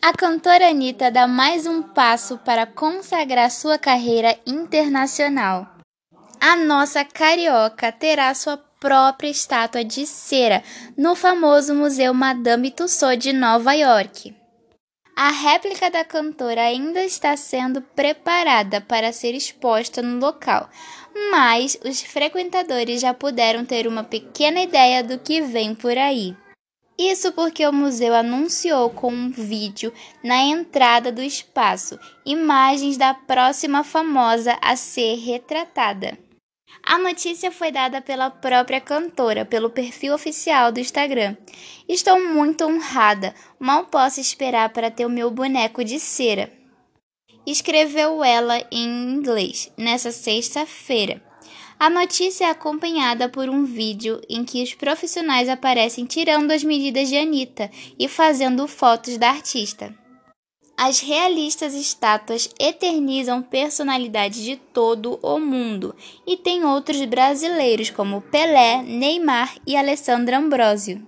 A cantora Anitta dá mais um passo para consagrar sua carreira internacional. A nossa carioca terá sua própria estátua de cera no famoso Museu Madame Tussauds de Nova York. A réplica da cantora ainda está sendo preparada para ser exposta no local, mas os frequentadores já puderam ter uma pequena ideia do que vem por aí. Isso porque o museu anunciou com um vídeo na entrada do espaço imagens da próxima famosa a ser retratada. A notícia foi dada pela própria cantora, pelo perfil oficial do Instagram. Estou muito honrada, mal posso esperar para ter o meu boneco de cera. Escreveu ela em inglês nessa sexta-feira. A notícia é acompanhada por um vídeo em que os profissionais aparecem tirando as medidas de Anitta e fazendo fotos da artista. As realistas estátuas eternizam personalidades de todo o mundo e tem outros brasileiros como Pelé, Neymar e Alessandro Ambrosio.